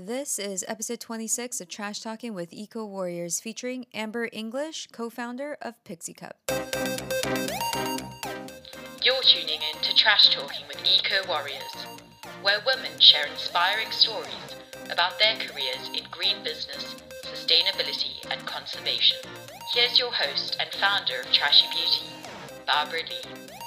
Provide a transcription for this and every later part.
This is episode 26 of Trash Talking with Eco Warriors featuring Amber English, co founder of Pixie Cup. You're tuning in to Trash Talking with Eco Warriors, where women share inspiring stories about their careers in green business, sustainability, and conservation. Here's your host and founder of Trashy Beauty, Barbara Lee.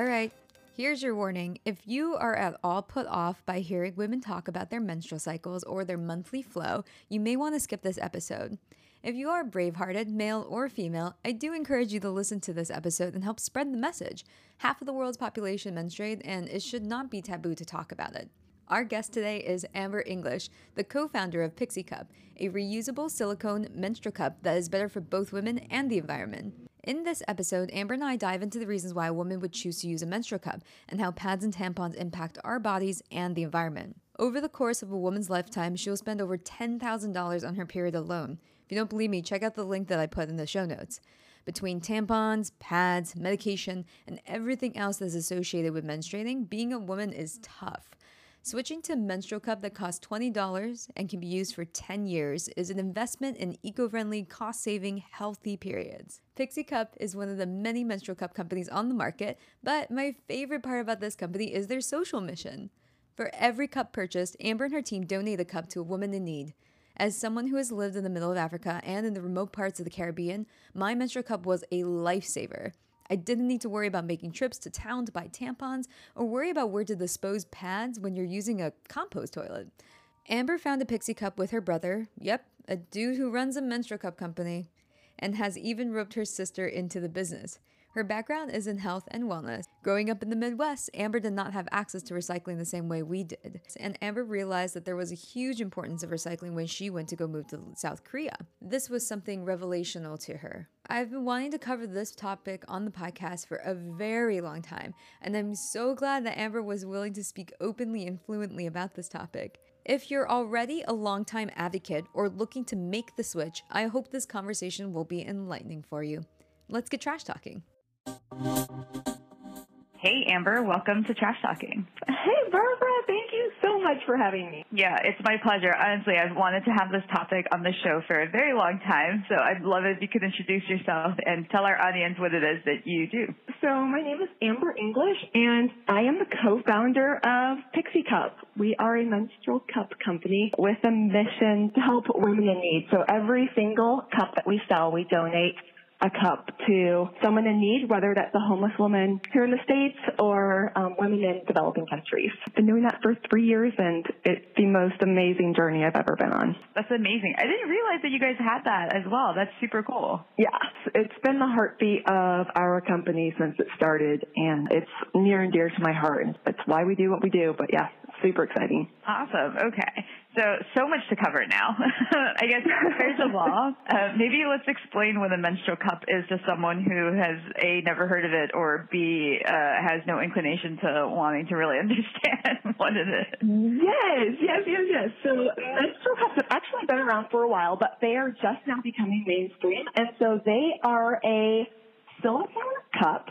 All right, here's your warning. If you are at all put off by hearing women talk about their menstrual cycles or their monthly flow, you may want to skip this episode. If you are brave hearted, male or female, I do encourage you to listen to this episode and help spread the message. Half of the world's population menstruate, and it should not be taboo to talk about it. Our guest today is Amber English, the co founder of Pixie Cup, a reusable silicone menstrual cup that is better for both women and the environment. In this episode, Amber and I dive into the reasons why a woman would choose to use a menstrual cup and how pads and tampons impact our bodies and the environment. Over the course of a woman's lifetime, she will spend over $10,000 on her period alone. If you don't believe me, check out the link that I put in the show notes. Between tampons, pads, medication, and everything else that is associated with menstruating, being a woman is tough. Switching to a menstrual cup that costs $20 and can be used for 10 years is an investment in eco friendly, cost saving, healthy periods. Pixie Cup is one of the many menstrual cup companies on the market, but my favorite part about this company is their social mission. For every cup purchased, Amber and her team donate a cup to a woman in need. As someone who has lived in the middle of Africa and in the remote parts of the Caribbean, my menstrual cup was a lifesaver. I didn't need to worry about making trips to town to buy tampons or worry about where to dispose pads when you're using a compost toilet. Amber found a pixie cup with her brother, yep, a dude who runs a menstrual cup company, and has even roped her sister into the business. Her background is in health and wellness. Growing up in the Midwest, Amber did not have access to recycling the same way we did. And Amber realized that there was a huge importance of recycling when she went to go move to South Korea. This was something revelational to her. I've been wanting to cover this topic on the podcast for a very long time, and I'm so glad that Amber was willing to speak openly and fluently about this topic. If you're already a longtime advocate or looking to make the switch, I hope this conversation will be enlightening for you. Let's get trash talking. Hey, Amber, welcome to Trash Talking. Hey, Barbara, thank you so much for having me. Yeah, it's my pleasure. Honestly, I've wanted to have this topic on the show for a very long time, so I'd love it if you could introduce yourself and tell our audience what it is that you do. So, my name is Amber English, and I am the co-founder of Pixie Cup. We are a menstrual cup company with a mission to help women in need. So, every single cup that we sell, we donate a cup to someone in need, whether that's a homeless woman here in the States or um, women in developing countries. Been doing that for three years and it's the most amazing journey I've ever been on. That's amazing. I didn't realize that you guys had that as well. That's super cool. Yes, it's been the heartbeat of our company since it started and it's near and dear to my heart. It's why we do what we do, but yeah, super exciting. Awesome. Okay. So, so much to cover now. I guess, first of all, uh, maybe let's explain what a menstrual cup is to someone who has A, never heard of it, or B, uh, has no inclination to wanting to really understand what it is. Yes, yes, yes, yes. So menstrual cups have actually been around for a while, but they are just now becoming mainstream. And so they are a silicone cup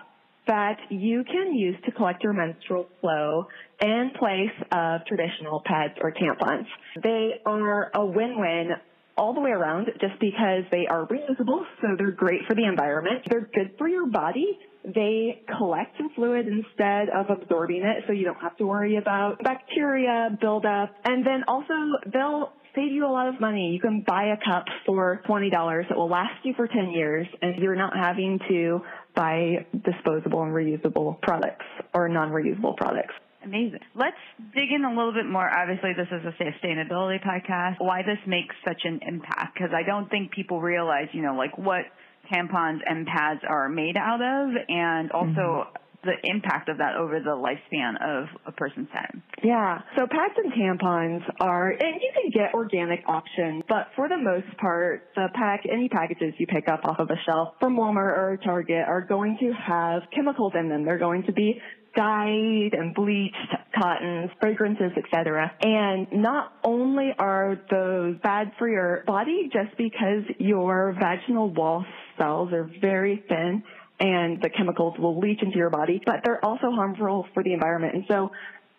that you can use to collect your menstrual flow in place of traditional pads or tampons. They are a win-win all the way around just because they are reusable, so they're great for the environment. They're good for your body. They collect the fluid instead of absorbing it, so you don't have to worry about bacteria buildup. And then also, they'll save you a lot of money. You can buy a cup for $20 that will last you for 10 years, and you're not having to buy disposable and reusable products or non-reusable products. Amazing. Let's dig in a little bit more. Obviously, this is a sustainability podcast. Why this makes such an impact? Because I don't think people realize, you know, like what tampons and pads are made out of, and also mm-hmm. The impact of that over the lifespan of a person's time. Yeah. So pads and tampons are, and you can get organic options, but for the most part, the pack, any packages you pick up off of a shelf from Walmart or Target are going to have chemicals in them. They're going to be dyed and bleached cottons, fragrances, etc. And not only are those bad for your body just because your vaginal wall cells are very thin and the chemicals will leach into your body, but they're also harmful for the environment. And so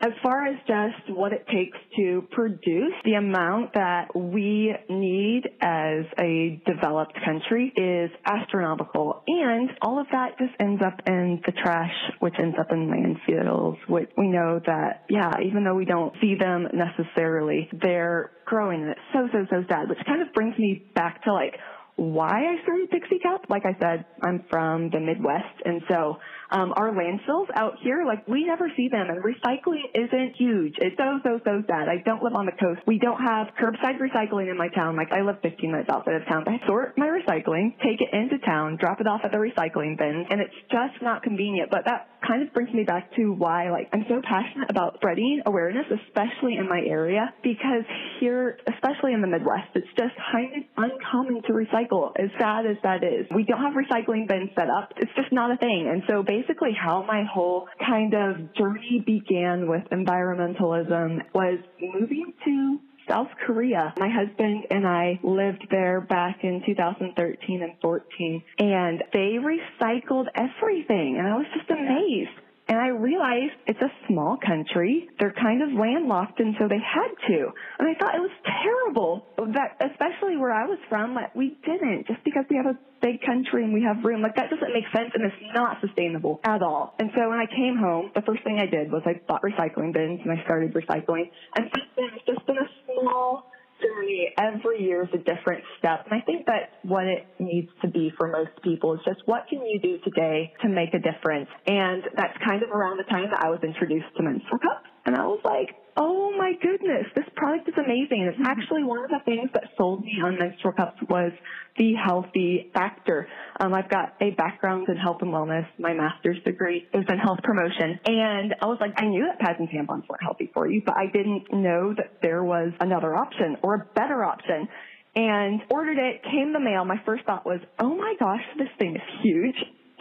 as far as just what it takes to produce, the amount that we need as a developed country is astronomical. And all of that just ends up in the trash, which ends up in landfills, which we know that, yeah, even though we don't see them necessarily, they're growing and it's so, so, so sad, which kind of brings me back to like, why I started Pixie Cup. Like I said, I'm from the Midwest, and so um, our landfills out here, like we never see them, and recycling isn't huge. It's so so so sad. I don't live on the coast. We don't have curbside recycling in my town. Like I live 15 minutes outside of town. I sort my recycling, take it into town, drop it off at the recycling bins, and it's just not convenient. But that kind of brings me back to why like I'm so passionate about spreading awareness, especially in my area, because here, especially in the Midwest, it's just kind of uncommon to recycle. As sad as that is, we don't have recycling bins set up. It's just not a thing, and so basically basically how my whole kind of journey began with environmentalism was moving to South Korea. My husband and I lived there back in 2013 and 14 and they recycled everything and I was just amazed. And I realized it's a small country. They're kind of landlocked and so they had to. And I thought it was terrible that, especially where I was from, we didn't just because we have a big country and we have room. Like that doesn't make sense and it's not sustainable at all. And so when I came home, the first thing I did was I bought recycling bins and I started recycling. And since then it's just been a small journey every year is a different step. And I think that what it needs to be for most people is just what can you do today to make a difference? And that's kind of around the time that I was introduced to Menstrual Cup. And I was like, oh my goodness, this product is amazing. It's actually one of the things that sold me on menstrual cups was the healthy factor. Um, I've got a background in health and wellness. My master's degree is in health promotion. And I was like, I knew that pads and tampons weren't healthy for you, but I didn't know that there was another option or a better option and ordered it, came the mail. My first thought was, oh my gosh, this thing is huge.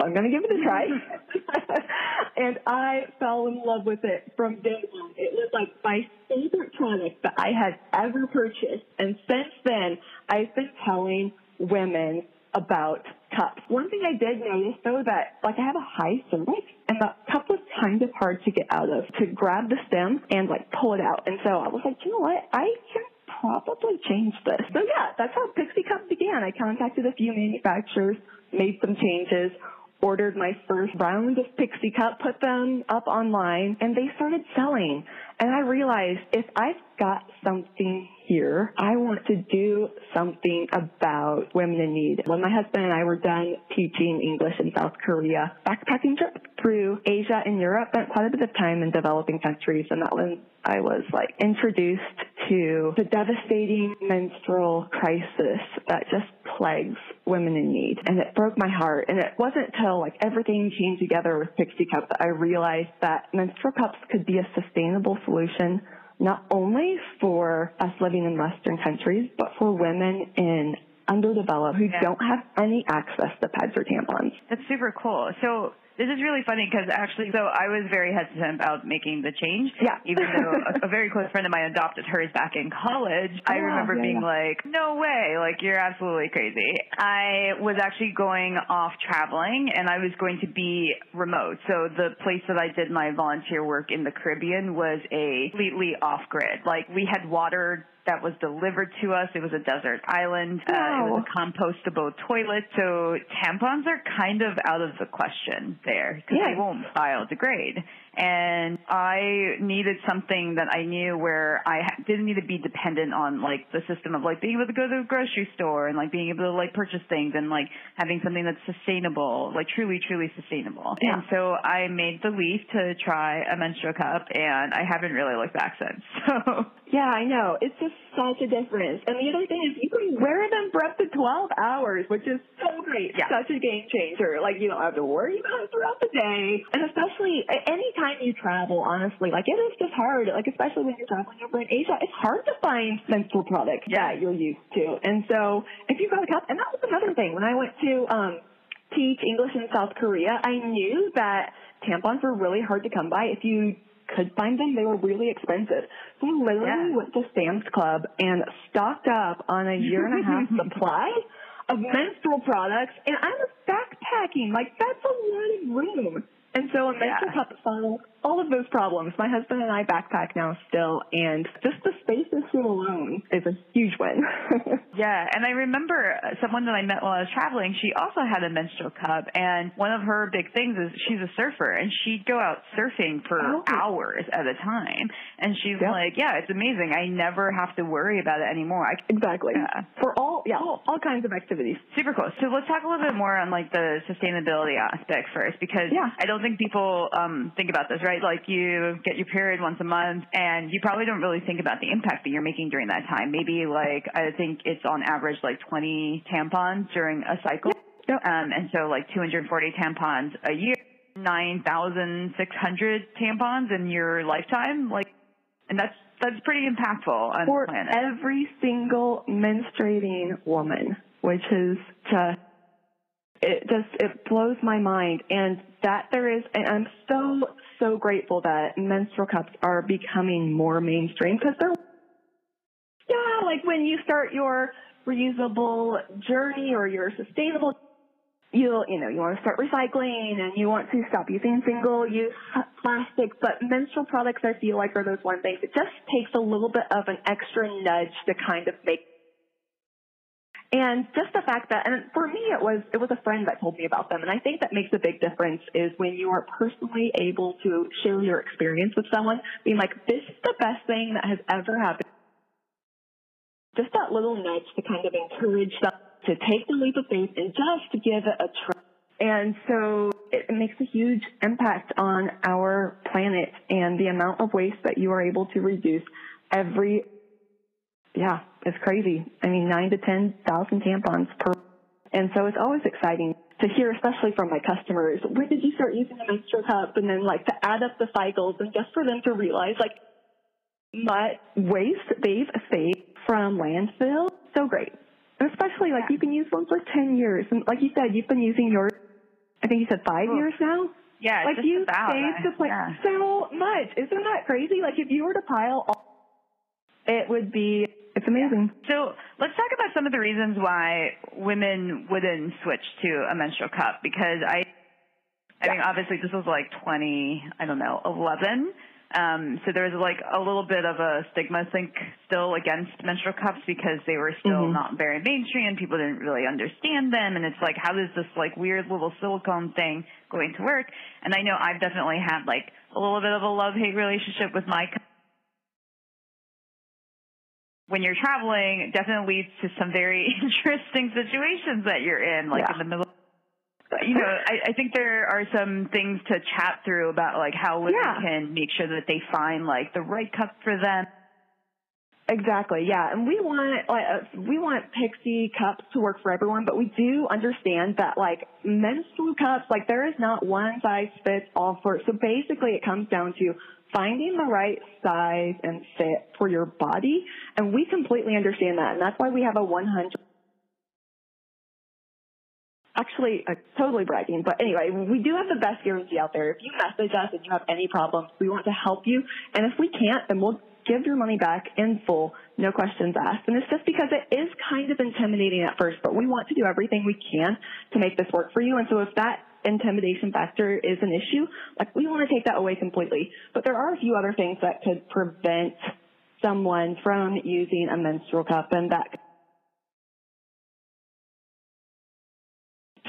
I'm going to give it a try. and I fell in love with it from day one. It was like my favorite product that I had ever purchased. And since then, I've been telling women about cups. One thing I did notice though that like I have a high cervix and the cup was kind of hard to get out of to grab the stem and like pull it out. And so I was like, you know what? I can probably change this. So yeah, that's how Pixie Cup began. I contacted a few manufacturers, made some changes, ordered my first round of Pixie Cup, put them up online, and they started selling. And I realized if I've got something here, I want to do something about women in need. When my husband and I were done teaching English in South Korea, backpacking trip through Asia and Europe, spent quite a bit of time in developing countries, and that was I was like introduced to the devastating menstrual crisis that just plagues women in need. And it broke my heart. And it wasn't until like everything came together with Pixie Cup that I realized that menstrual cups could be a sustainable solution not only for us living in Western countries, but for women in underdeveloped who yeah. don't have any access to pads or tampons. That's super cool. So this is really funny because actually, so I was very hesitant about making the change. Yeah. Even though a, a very close friend of mine adopted hers back in college, oh, I remember yeah, being yeah. like, no way, like you're absolutely crazy. I was actually going off traveling and I was going to be remote. So the place that I did my volunteer work in the Caribbean was a completely off grid. Like we had water that was delivered to us. It was a desert island. Wow. Uh, it was a compostable toilet. So tampons are kind of out of the question there because yeah. they won't biodegrade and I needed something that I knew where I didn't need to be dependent on like the system of like being able to go to the grocery store and like being able to like purchase things and like having something that's sustainable, like truly, truly sustainable. Yeah. And so I made the leap to try a menstrual cup and I haven't really looked back since. So yeah, I know. It's just such a difference. And the other thing is you can wear them for up to 12 hours, which is so great. Yeah. Such a game changer. Like you don't have to worry about it throughout the day. And especially anytime time you travel, honestly, like it is just hard, like especially when you're traveling over in Asia, it's hard to find menstrual products yeah. that you're used to. And so if you've got a cup, and that was another thing, when I went to um, teach English in South Korea, I knew that tampons were really hard to come by. If you could find them, they were really expensive. So I literally yeah. went to Sam's Club and stocked up on a year and a half supply of menstrual products, and I was backpacking. Like that's a lot of room. And so a menstrual Yeah. cup solves all of those problems. My husband and I backpack now still, and just the space issue alone is a huge win. Yeah, and I remember uh, someone that I met while I was traveling. She also had a menstrual cup, and one of her big things is she's a surfer, and she'd go out surfing for Oh. hours at a time. And she's Yep. like, "Yeah, it's amazing. I never have to worry about it anymore. I exactly. Yeah. For all, yeah, all, all kinds of activities. Super cool. So let's talk a little bit more on like the sustainability aspect first, because Yeah. I don't think people um, think about this, right? Like you get your period once a month, and you probably don't really think about the impact that you're making during that time. Maybe like I think it's on average like 20 tampons during a cycle, Yep. um, and so like 240 tampons a year, 9,600 tampons in your lifetime, like, and that's that's pretty impactful on for the planet. every single menstruating woman, which is just it just it blows my mind. And that there is and I'm so so grateful that menstrual cups are becoming more mainstream because they're yeah like when you start your reusable journey or your sustainable you'll you know you want to start recycling and you want to stop using single use plastics but menstrual products i feel like are those one things it just takes a little bit of an extra nudge to kind of make and just the fact that and for me it was it was a friend that told me about them and i think that makes a big difference is when you are personally able to share your experience with someone being like this is the best thing that has ever happened just that little nudge to kind of encourage them to take the leap of faith and just give it a try. And so it makes a huge impact on our planet and the amount of waste that you are able to reduce every, yeah, it's crazy. I mean, nine to 10,000 tampons per, and so it's always exciting to hear, especially from my customers, when did you start using a menstrual cup? And then like to add up the cycles and just for them to realize like my waste they've saved from landfill, so great. And especially like you can use one for 10 years. And like you said, you've been using yours, I think you said five years now? yeah, like just you about. saved uh, just like yeah. so much. Isn't that crazy? Like if you were to pile all, it would be, it's amazing. So let's talk about some of the reasons why women wouldn't switch to a menstrual cup because I, I mean, obviously this was like 20, I don't know, 11. Um, so there was like a little bit of a stigma, I think, still against menstrual cups because they were still Mhm. not very mainstream. People didn't really understand them. And it's like, how does this like weird little silicone thing going to work? And I know I've definitely had like a little bit of a love-hate relationship with my cup when you're traveling, definitely leads to some very interesting situations that you're in, like Yeah. in the middle. But, you know, I, I think there are some things to chat through about like how women Yeah. can make sure that they find like the right cup for them. Exactly, yeah. And we want like uh, we want Pixie cups to work for everyone, but we do understand that like menstrual cups, like there is not one size fits all for. It. So basically, it comes down to finding the right size and fit for your body, and we completely understand that, and that's why we have a 100. Actually, uh, totally bragging, but anyway, we do have the best guarantee out there. If you message us and you have any problems, we want to help you, and if we can't, then we'll give your money back in full, no questions asked. And it's just because it is kind of intimidating at first, but we want to do everything we can to make this work for you. And so if that intimidation factor is an issue, like we want to take that away completely. But there are a few other things that could prevent someone from using a menstrual cup and that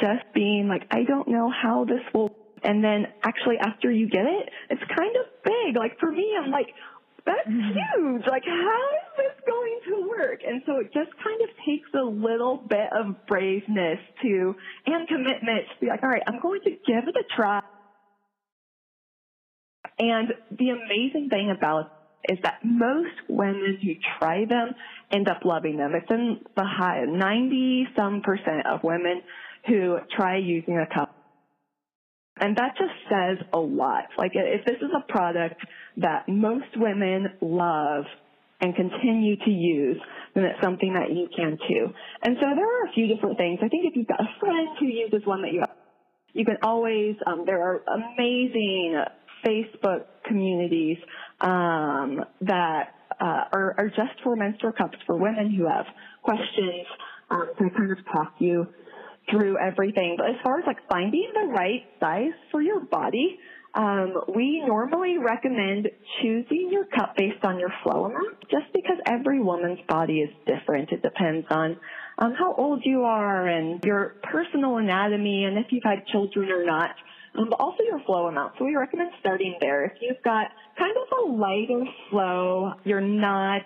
just being like, I don't know how this will, and then actually after you get it, it's kind of big. Like for me, I'm like, that's huge. Like how is this going to work? And so it just kind of takes a little bit of braveness to, and commitment to be like, all right, I'm going to give it a try. And the amazing thing about is that most women who try them end up loving them. It's in the high 90 some percent of women who try using a cup. And that just says a lot. Like if this is a product that most women love and continue to use, then it's something that you can too. And so there are a few different things. I think if you've got a friend who uses one that you have, you can always, um, there are amazing Facebook communities um, that uh, are, are just for menstrual cups for women who have questions Um, I kind of talk you through everything. But as far as like finding the right size for your body, um, we normally recommend choosing your cup based on your flow amount, just because every woman's body is different. It depends on um, how old you are and your personal anatomy and if you've had children or not. Um, but also your flow amount. So we recommend starting there. If you've got kind of a lighter flow, you're not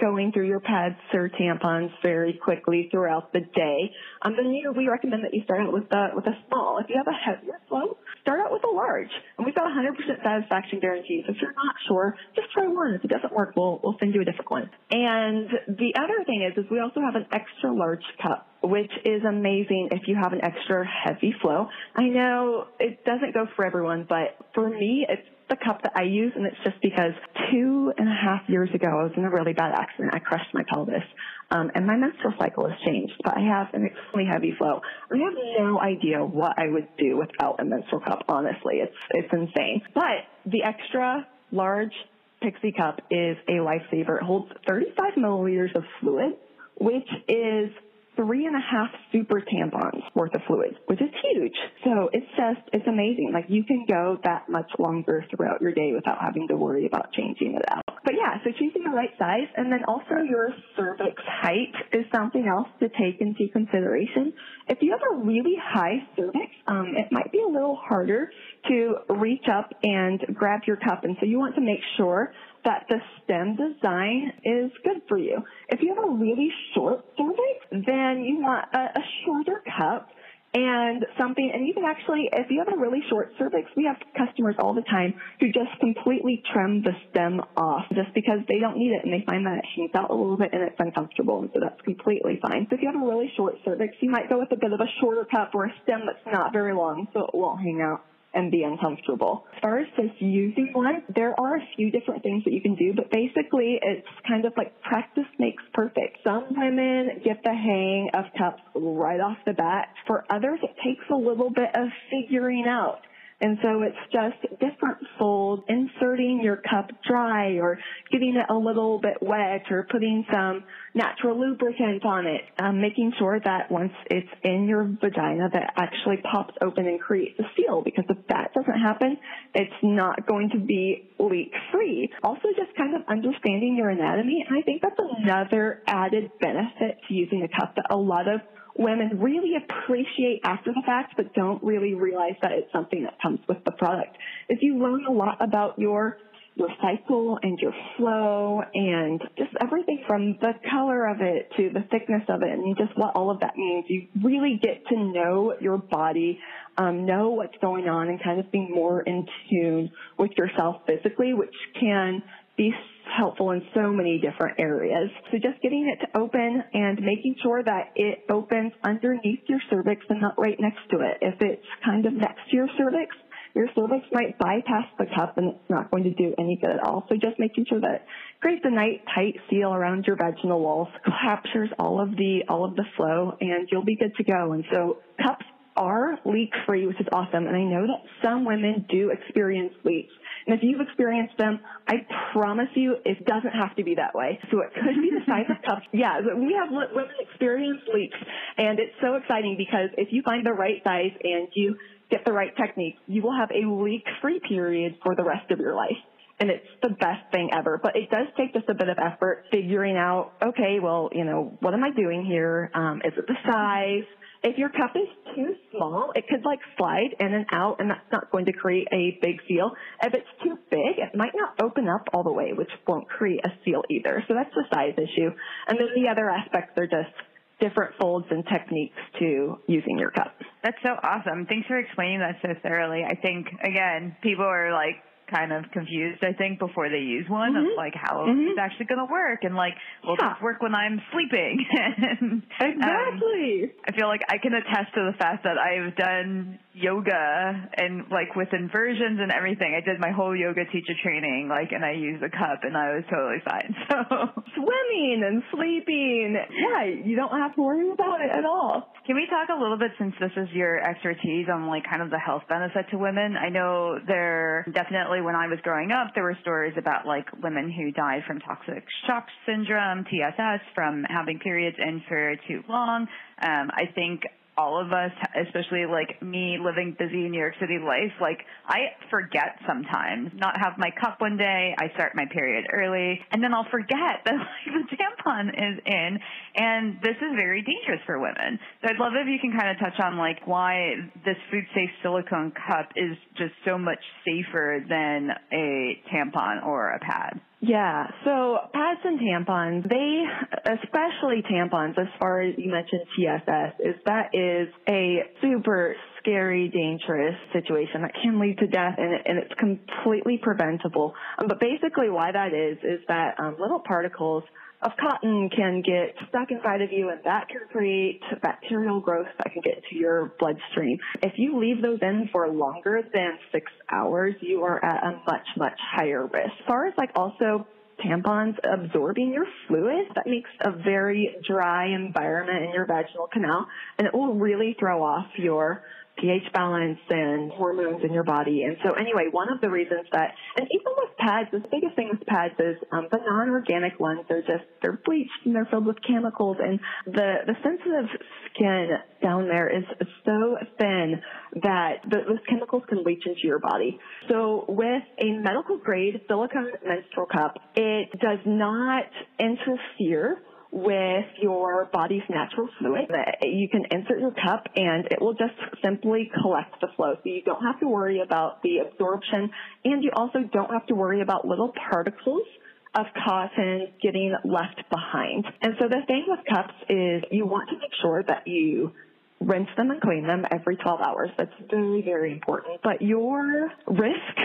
going through your pads or tampons very quickly throughout the day, um, then you, we recommend that you start out with a, with a small. If you have a heavier flow, start out with a large. And we've got 100% satisfaction guarantees. If you're not sure, just try one. If it doesn't work, we'll, we'll send you a different one. And the other thing is, is we also have an extra large cup which is amazing if you have an extra heavy flow. I know it doesn't go for everyone, but for me, it's the cup that I use, and it's just because two and a half years ago I was in a really bad accident. I crushed my pelvis, um, and my menstrual cycle has changed. But I have an extremely heavy flow. I have no idea what I would do without a menstrual cup. Honestly, it's it's insane. But the extra large Pixie cup is a lifesaver. It holds 35 milliliters of fluid, which is three and a half super tampons worth of fluids, which is huge. So it's just, it's amazing. Like you can go that much longer throughout your day without having to worry about changing it out. But yeah, so choosing the right size and then also your cervix height is something else to take into consideration. If you have a really high cervix, um, it might be a little harder to reach up and grab your cup. And so you want to make sure that the stem design is good for you. If you have a really short cervix, then you want a, a shorter cup and something, and you can actually, if you have a really short cervix, we have customers all the time who just completely trim the stem off just because they don't need it and they find that it hangs out a little bit and it's uncomfortable, and so that's completely fine. So if you have a really short cervix, you might go with a bit of a shorter cup or a stem that's not very long so it won't hang out and be uncomfortable. As far as just using one, there are a few different things that you can do, but basically it's kind of like practice makes perfect. Some women get the hang of cups right off the bat. For others, it takes a little bit of figuring out. And so it's just different folds, inserting your cup dry or getting it a little bit wet or putting some natural lubricant on it, um, making sure that once it's in your vagina that actually pops open and creates a seal because if that doesn't happen, it's not going to be leak free. Also just kind of understanding your anatomy and I think that's another added benefit to using a cup that a lot of women really appreciate after the fact, but don't really realize that it's something that comes with the product. If you learn a lot about your your cycle and your flow and just everything from the color of it to the thickness of it and just what all of that means. You really get to know your body, um, know what's going on and kind of be more in tune with yourself physically, which can be helpful in so many different areas. So just getting it to open and making sure that it opens underneath your cervix and not right next to it. If it's kind of next to your cervix, your cervix might bypass the cup and it's not going to do any good at all. So just making sure that it creates a nice tight seal around your vaginal walls, captures all of the all of the flow, and you'll be good to go. And so cups are leak free, which is awesome. And I know that some women do experience leaks. And if you've experienced them, I promise you it doesn't have to be that way. So it could be the size of cups. Yeah, we have women experience leaks and it's so exciting because if you find the right size and you get the right technique, you will have a leak free period for the rest of your life and it's the best thing ever. But it does take just a bit of effort figuring out, okay, well, you know, what am I doing here? Um, is it the size? If your cup is too small, it could like slide in and out and that's not going to create a big seal. If it's too big, it might not open up all the way, which won't create a seal either. So that's the size issue. And then the other aspects are just different folds and techniques to using your cup. That's so awesome. Thanks for explaining that so thoroughly. I think, again, people are like, kind of confused, I think, before they use one mm-hmm. of like how mm-hmm. it's actually going to work and like, will yeah. this work when I'm sleeping? and, exactly. Um, I feel like I can attest to the fact that I've done yoga and like with inversions and everything. I did my whole yoga teacher training, like, and I used a cup and I was totally fine. So Swimming and sleeping. Yeah, you don't have to worry about it at all. can we talk a little bit since this is your expertise on like kind of the health benefit to women? I know there definitely when I was growing up, there were stories about like women who died from toxic shock syndrome, TSS, from having periods in for too long. Um, I think all of us, especially like me living busy New York City life, like I forget sometimes. Not have my cup one day, I start my period early, and then I'll forget that like the tampon is in, and this is very dangerous for women. So I'd love if you can kind of touch on like why this food safe silicone cup is just so much safer than a tampon or a pad. Yeah, so pads and tampons, they, especially tampons, as far as you mentioned TSS, is that is a super scary, dangerous situation that can lead to death and, and it's completely preventable. Um, but basically why that is, is that um, little particles of cotton can get stuck inside of you and that can create bacterial growth that can get into your bloodstream. If you leave those in for longer than six hours, you are at a much, much higher risk. As far as like also tampons absorbing your fluid, that makes a very dry environment in your vaginal canal and it will really throw off your pH balance and hormones in your body. And so anyway, one of the reasons that, and even with pads, the biggest thing with pads is um, the non-organic ones, they're just, they're bleached and they're filled with chemicals and the, the sensitive skin down there is so thin that the, those chemicals can leach into your body. So with a medical grade silicone menstrual cup, it does not interfere with your body's natural fluid. You can insert your cup and it will just simply collect the flow. So you don't have to worry about the absorption and you also don't have to worry about little particles of cotton getting left behind. And so the thing with cups is you want to make sure that you rinse them and clean them every 12 hours. That's very, very important. But your risk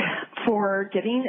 for getting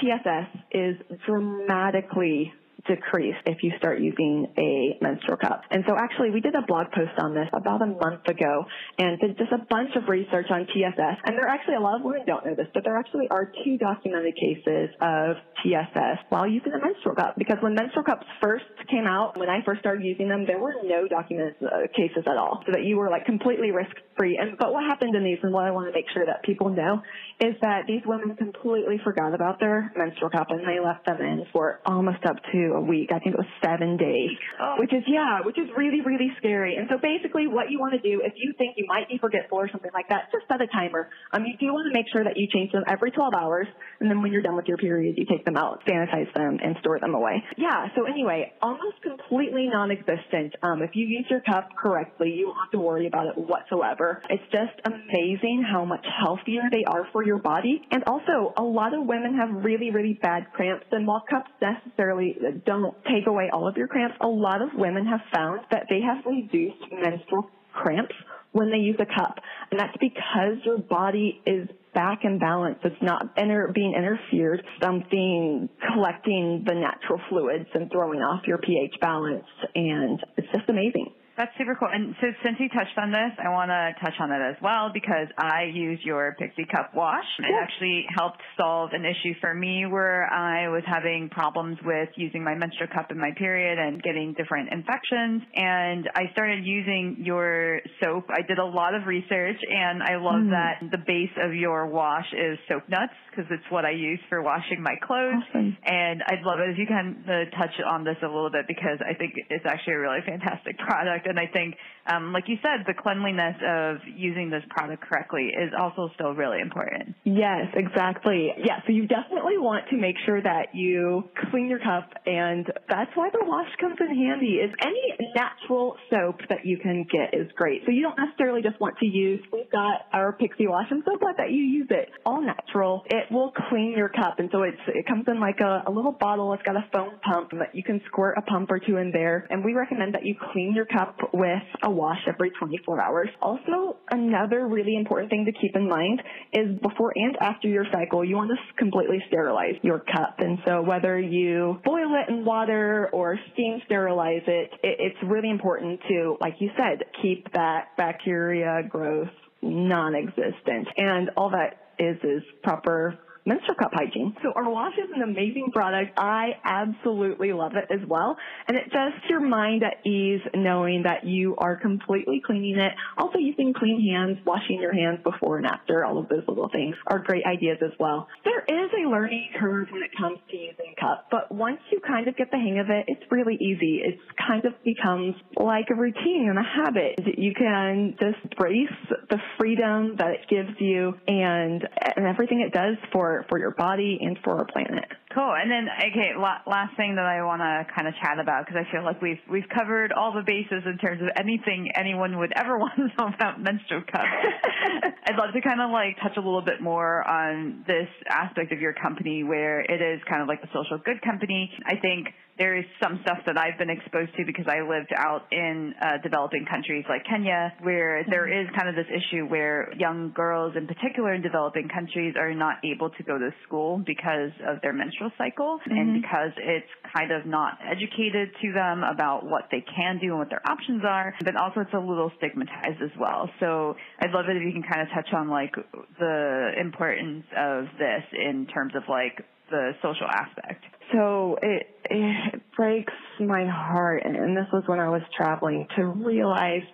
TSS is dramatically decrease if you start using a menstrual cup. And so actually we did a blog post on this about a month ago and did just a bunch of research on TSS. And there are actually a lot of women don't know this, but there actually are two documented cases of TSS while using a menstrual cup because when menstrual cups first came out, when I first started using them, there were no documented uh, cases at all. So that you were like completely risk free. And but what happened in these and what I want to make sure that people know is that these women completely forgot about their menstrual cup and they left them in for almost up to a week. I think it was seven days, Oh. which is, yeah, which is really, really scary. And so basically what you want to do, if you think you might be forgetful or something like that, just set a timer. Um, you do want to make sure that you change them every 12 hours. And then when you're done with your period, you take them out, sanitize them, and store them away. Yeah. So anyway, almost completely non-existent. Um, if you use your cup correctly, you won't have to worry about it whatsoever. It's just amazing how much healthier they are for your body. And also, a lot of women have really, really bad cramps. And while cups necessarily don't take away all of your cramps, a lot of women have found that they have reduced menstrual cramps when they use a cup. And that's because your body is back in balance. It's not inter- being interfered, something collecting the natural fluids and throwing off your pH balance. And it's just amazing. That's super cool. And so since you touched on this, I want to touch on that as well because I use your Pixie Cup wash. It actually helped solve an issue for me where I was having problems with using my menstrual cup in my period and getting different infections. And I started using your soap. I did a lot of research and I love that the base of your wash is soap nuts because it's what I use for washing my clothes. Awesome. And I'd love it if you can uh, touch on this a little bit because I think it's actually a really fantastic product. And I think, um, like you said, the cleanliness of using this product correctly is also still really important. Yes, exactly. Yeah, so you definitely want to make sure that you clean your cup and that's why the wash comes in handy is any natural soap that you can get is great. So you don't necessarily just want to use, we've got our Pixie Wash, I'm so glad that you use it. All natural. It will clean your cup and so it's, it comes in like a, a little bottle. It's got a foam pump that you can squirt a pump or two in there and we recommend that you clean your cup with a wash every 24 hours. Also, another really important thing to keep in mind is before and after your cycle, you want to completely sterilize your cup. And so whether you boil it in water or steam sterilize it, it it's really important to, like you said, keep that bacteria growth non-existent. And all that is is proper menstrual cup hygiene. So our wash is an amazing product. I absolutely love it as well. And it does your mind at ease knowing that you are completely cleaning it. Also using clean hands, washing your hands before and after, all of those little things are great ideas as well. There is a learning curve when it comes to using cups, but once you kind of get the hang of it, it's really easy. It kind of becomes like a routine and a habit. You can just embrace the freedom that it gives you and, and everything it does for for your body and for our planet. Cool. And then, okay, last thing that I want to kind of chat about because I feel like we've we've covered all the bases in terms of anything anyone would ever want to know about menstrual cups. I'd love to kind of like touch a little bit more on this aspect of your company where it is kind of like a social good company. I think there is some stuff that I've been exposed to because I lived out in uh, developing countries like Kenya, where there is kind of this issue where young girls, in particular in developing countries, are not able to go to school because of their menstrual cycle mm-hmm. and because it's kind of not educated to them about what they can do and what their options are. But also, it's a little stigmatized as well. So I'd love it if you can kind of touch on like the importance of this in terms of like the social aspect. So it, it breaks my heart, and this was when I was traveling, to realize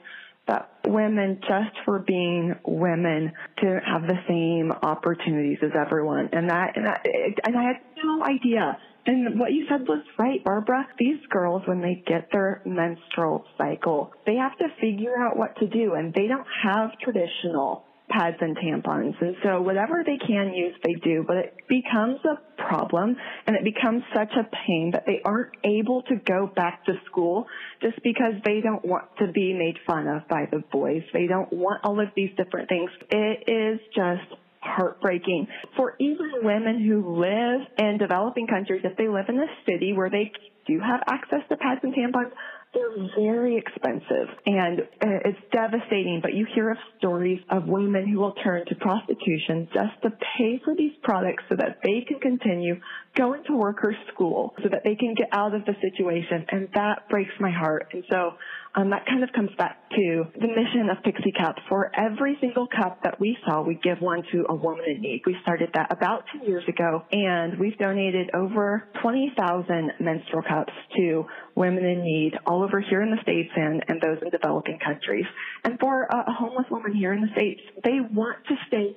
that women, just for being women, didn't have the same opportunities as everyone, and that, and, that, and I had no idea. And what you said was right, Barbara. These girls, when they get their menstrual cycle, they have to figure out what to do, and they don't have traditional pads and tampons. And so whatever they can use, they do, but it becomes a problem and it becomes such a pain that they aren't able to go back to school just because they don't want to be made fun of by the boys. They don't want all of these different things. It is just heartbreaking for even women who live in developing countries if they live in a city where they do have access to pads and tampons they're very expensive and uh, it's devastating, but you hear of stories of women who will turn to prostitution just to pay for these products so that they can continue going to work or school so that they can get out of the situation. And that breaks my heart. And so um, that kind of comes back to the mission of Pixie Cup. For every single cup that we sell, we give one to a woman in need. We started that about two years ago, and we've donated over 20,000 menstrual cups to women in need all over here in the States and, and those in developing countries. And for a, homeless woman here in the States, they want to stay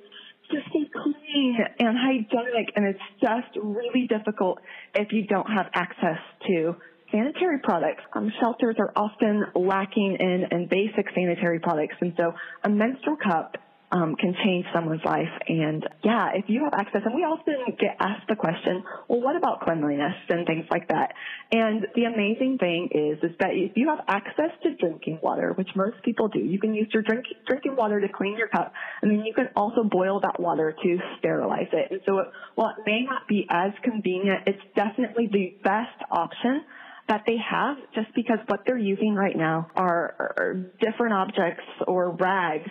just stay clean and hygienic and it's just really difficult if you don't have access to sanitary products. Um, shelters are often lacking in, in basic sanitary products, and so a menstrual cup um, can change someone's life. And yeah, if you have access, and we often get asked the question, well, what about cleanliness and things like that? And the amazing thing is, is that if you have access to drinking water, which most people do, you can use your drink, drinking water to clean your cup, and then you can also boil that water to sterilize it. And so, it, while it may not be as convenient, it's definitely the best option that they have just because what they're using right now are, are different objects or rags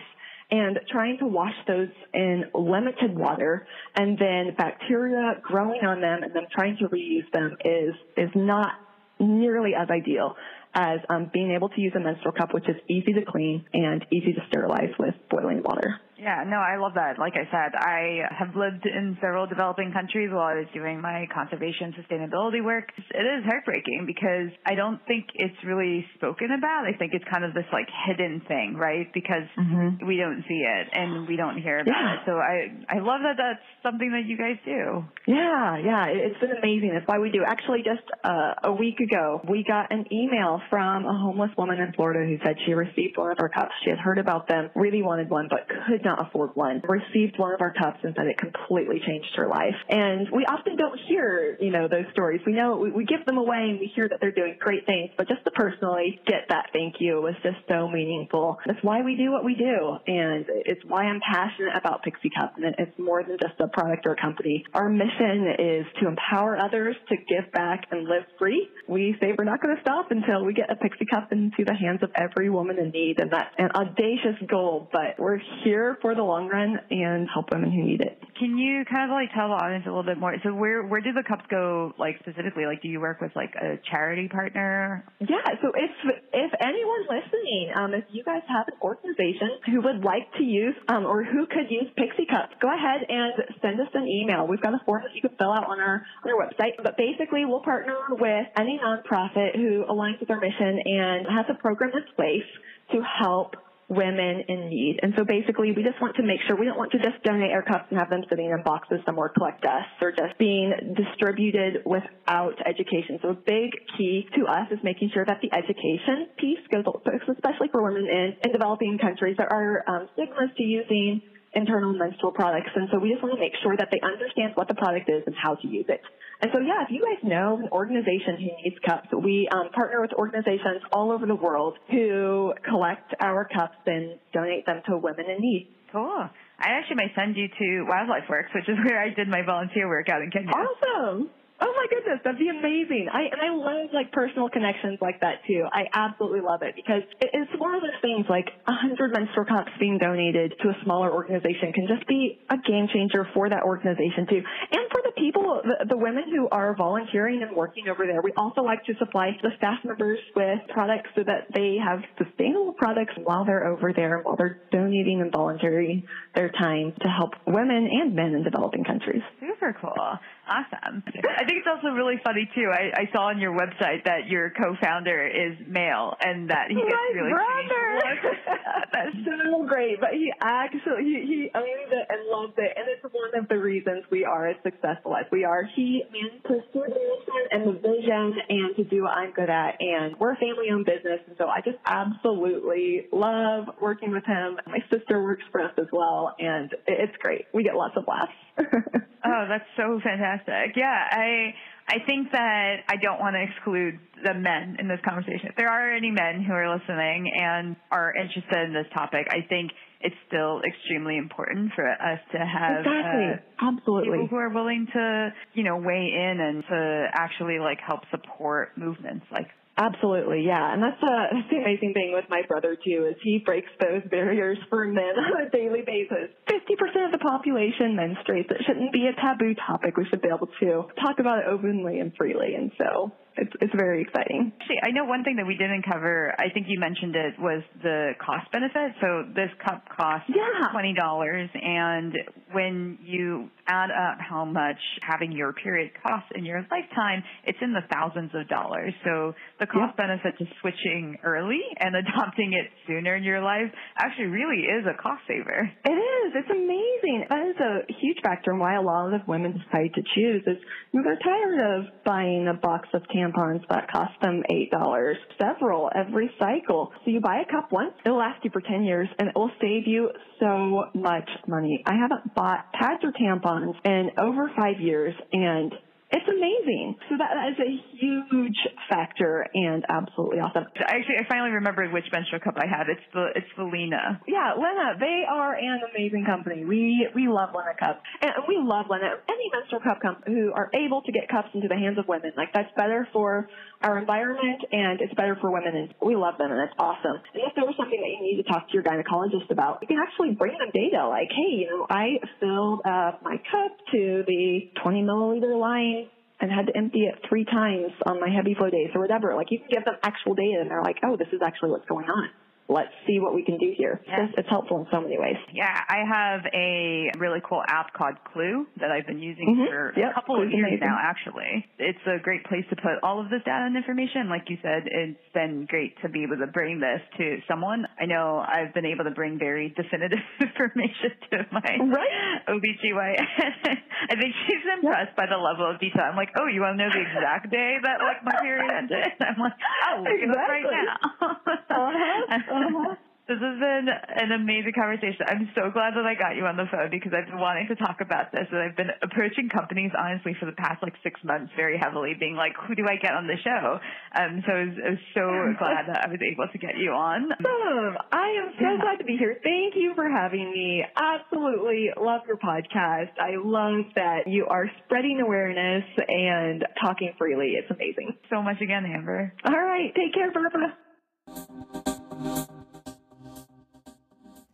and trying to wash those in limited water and then bacteria growing on them and then trying to reuse them is is not nearly as ideal as um, being able to use a menstrual cup, which is easy to clean and easy to sterilize with boiling water. Yeah, no, I love that. Like I said, I have lived in several developing countries while I was doing my conservation sustainability work. It is heartbreaking because I don't think it's really spoken about. I think it's kind of this like hidden thing, right? Because mm-hmm. we don't see it and we don't hear about yeah. it. So I, I love that that's something that you guys do. Yeah, yeah, it's been amazing. That's why we do. Actually, just uh, a week ago, we got an email from a homeless woman in Florida who said she received one of our cups. She had heard about them, really wanted one, but could not afford one, received one of our cups and said it completely changed her life. And we often don't hear, you know, those stories. We know we, we give them away and we hear that they're doing great things, but just to personally get that thank you was just so meaningful. That's why we do what we do. And it's why I'm passionate about Pixie Cup. And it's more than just a product or a company. Our mission is to empower others to give back and live free. We say we're not going to stop until we get a Pixie Cup into the hands of every woman in need. And that's an audacious goal, but we're here for the long run and help women who need it. Can you kind of like tell the audience a little bit more? So where where do the cups go like specifically? Like do you work with like a charity partner? Yeah, so if if anyone listening, um, if you guys have an organization who would like to use um, or who could use Pixie Cups, go ahead and send us an email. We've got a form that you can fill out on our on our website. But basically, we'll partner with any nonprofit who aligns with our mission and has a program in place to help women in need. And so basically we just want to make sure we don't want to just donate our cups and have them sitting in boxes somewhere collect dust or just being distributed without education. So a big key to us is making sure that the education piece goes, especially for women in, in developing countries. There are um, stigmas to using internal menstrual products. And so we just want to make sure that they understand what the product is and how to use it. And so, yeah, if you guys know an organization who needs cups, we um, partner with organizations all over the world who collect our cups and donate them to women in need. Cool. I actually might send you to Wildlife Works, which is where I did my volunteer work out in Kenya. Awesome. Oh my goodness, that'd be amazing. I and I love like personal connections like that too. I absolutely love it because it, it's one of those things like a hundred menstrual cups being donated to a smaller organization can just be a game changer for that organization too, and for the people, the, the women who are volunteering and working over there. We also like to supply the staff members with products so that they have sustainable products while they're over there, and while they're donating and volunteering their time to help women and men in developing countries. Super cool. Awesome. I think it's also really funny too. I, I saw on your website that your co-founder is male and that he gets My really brother. That's so great, but he actually he, he owned it and loved it, and it's one of the reasons we are as successful as we are. He pursued the mission and the vision, and to do what I'm good at, and we're a family-owned business, and so I just absolutely love working with him. My sister works for us as well, and it's great. We get lots of laughs. Oh, that's so fantastic. Yeah, I I think that I don't want to exclude the men in this conversation. If there are any men who are listening and are interested in this topic, I think it's still extremely important for us to have exactly. uh, Absolutely. people who are willing to, you know, weigh in and to actually like help support movements like Absolutely, yeah, and that's, uh, that's the amazing thing with my brother too is he breaks those barriers for men on a daily basis. Fifty percent of the population menstruates. It shouldn't be a taboo topic. We should be able to talk about it openly and freely, and so it's it's very exciting. Actually, I know one thing that we didn't cover. I think you mentioned it was the cost benefit. So this cup costs Yeah. twenty dollars, and when you add up how much having your period costs in your lifetime, it's in the thousands of dollars. So the cost benefit to switching early and adopting it sooner in your life actually really is a cost saver. It is. It's amazing. That is a huge factor in why a lot of women decide to choose is they're tired of buying a box of tampons that cost them eight dollars, several every cycle. So you buy a cup once, it'll last you for ten years, and it will save you so much money. I haven't bought pads or tampons in over five years, and it's amazing. So that, that is a huge factor and absolutely awesome. Actually, I finally remembered which menstrual cup I have. It's the it's the Lena. Yeah, Lena, they are an amazing company. We we love Lena cups, and we love Lena. Any menstrual cup company who are able to get cups into the hands of women, like that's better for our environment and it's better for women, and we love them, and it's awesome. And if there was something that you need to talk to your gynecologist about, you can actually bring them data, like, hey, you know, I filled up my cup to the 20 milliliter line and had to empty it three times on my heavy flow days or whatever. Like you can give them actual data and they're like, oh, this is actually what's going on. Let's see what we can do here. Yeah. It's, it's helpful in so many ways. Yeah, I have a really cool app called Clue that I've been using Mhm. for Yep, a couple of years amazing. now, actually. It's a great place to put all of this data and information. Like you said, it's been great to be able to bring this to someone. I know I've been able to bring very definitive information to my Right. OBGYN. I think she's impressed by the level of detail. I'm like, oh, you want to know the exact day that like my period ended? I'm like, oh, look it up right Exactly. now. Uh-huh, uh-huh. This has been an amazing conversation. I'm so glad that I got you on the phone because I've been wanting to talk about this and I've been approaching companies honestly for the past like six months very heavily being like, who do I get on the show? Um, so I was, I was so glad that I was able to get you on. Awesome. I am so glad to be here. Thank you for having me. Absolutely love your podcast. I love that you are spreading awareness and talking freely. It's amazing. So much again, Amber. All right. Take care, Barbara.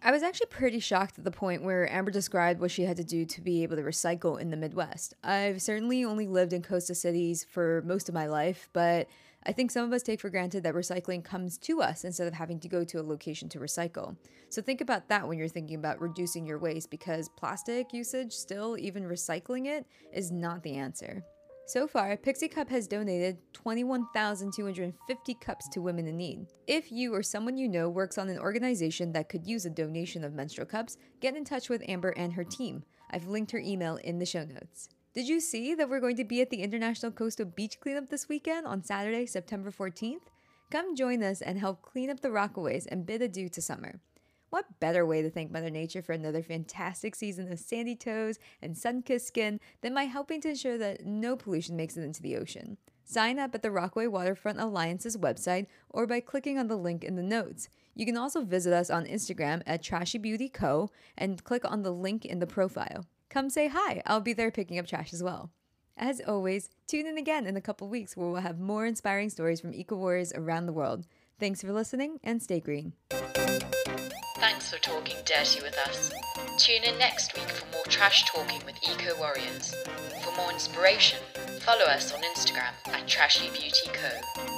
I was actually pretty shocked at the point where Amber described what she had to do to be able to recycle in the Midwest. I've certainly only lived in coastal cities for most of my life, but I think some of us take for granted that recycling comes to us instead of having to go to a location to recycle. So think about that when you're thinking about reducing your waste because plastic usage, still, even recycling it, is not the answer. So far, Pixie Cup has donated 21,250 cups to women in need. If you or someone you know works on an organization that could use a donation of menstrual cups, get in touch with Amber and her team. I've linked her email in the show notes. Did you see that we're going to be at the International Coastal Beach Cleanup this weekend on Saturday, September 14th? Come join us and help clean up the Rockaways and bid adieu to summer. What better way to thank Mother Nature for another fantastic season of sandy toes and sun kissed skin than by helping to ensure that no pollution makes it into the ocean? Sign up at the Rockaway Waterfront Alliance's website or by clicking on the link in the notes. You can also visit us on Instagram at Trashy Beauty Co. and click on the link in the profile. Come say hi, I'll be there picking up trash as well. As always, tune in again in a couple weeks where we'll have more inspiring stories from eco warriors around the world. Thanks for listening and stay green. Thanks for talking dirty with us. Tune in next week for more trash talking with Eco Warriors. For more inspiration, follow us on Instagram at Trashy Beauty Co.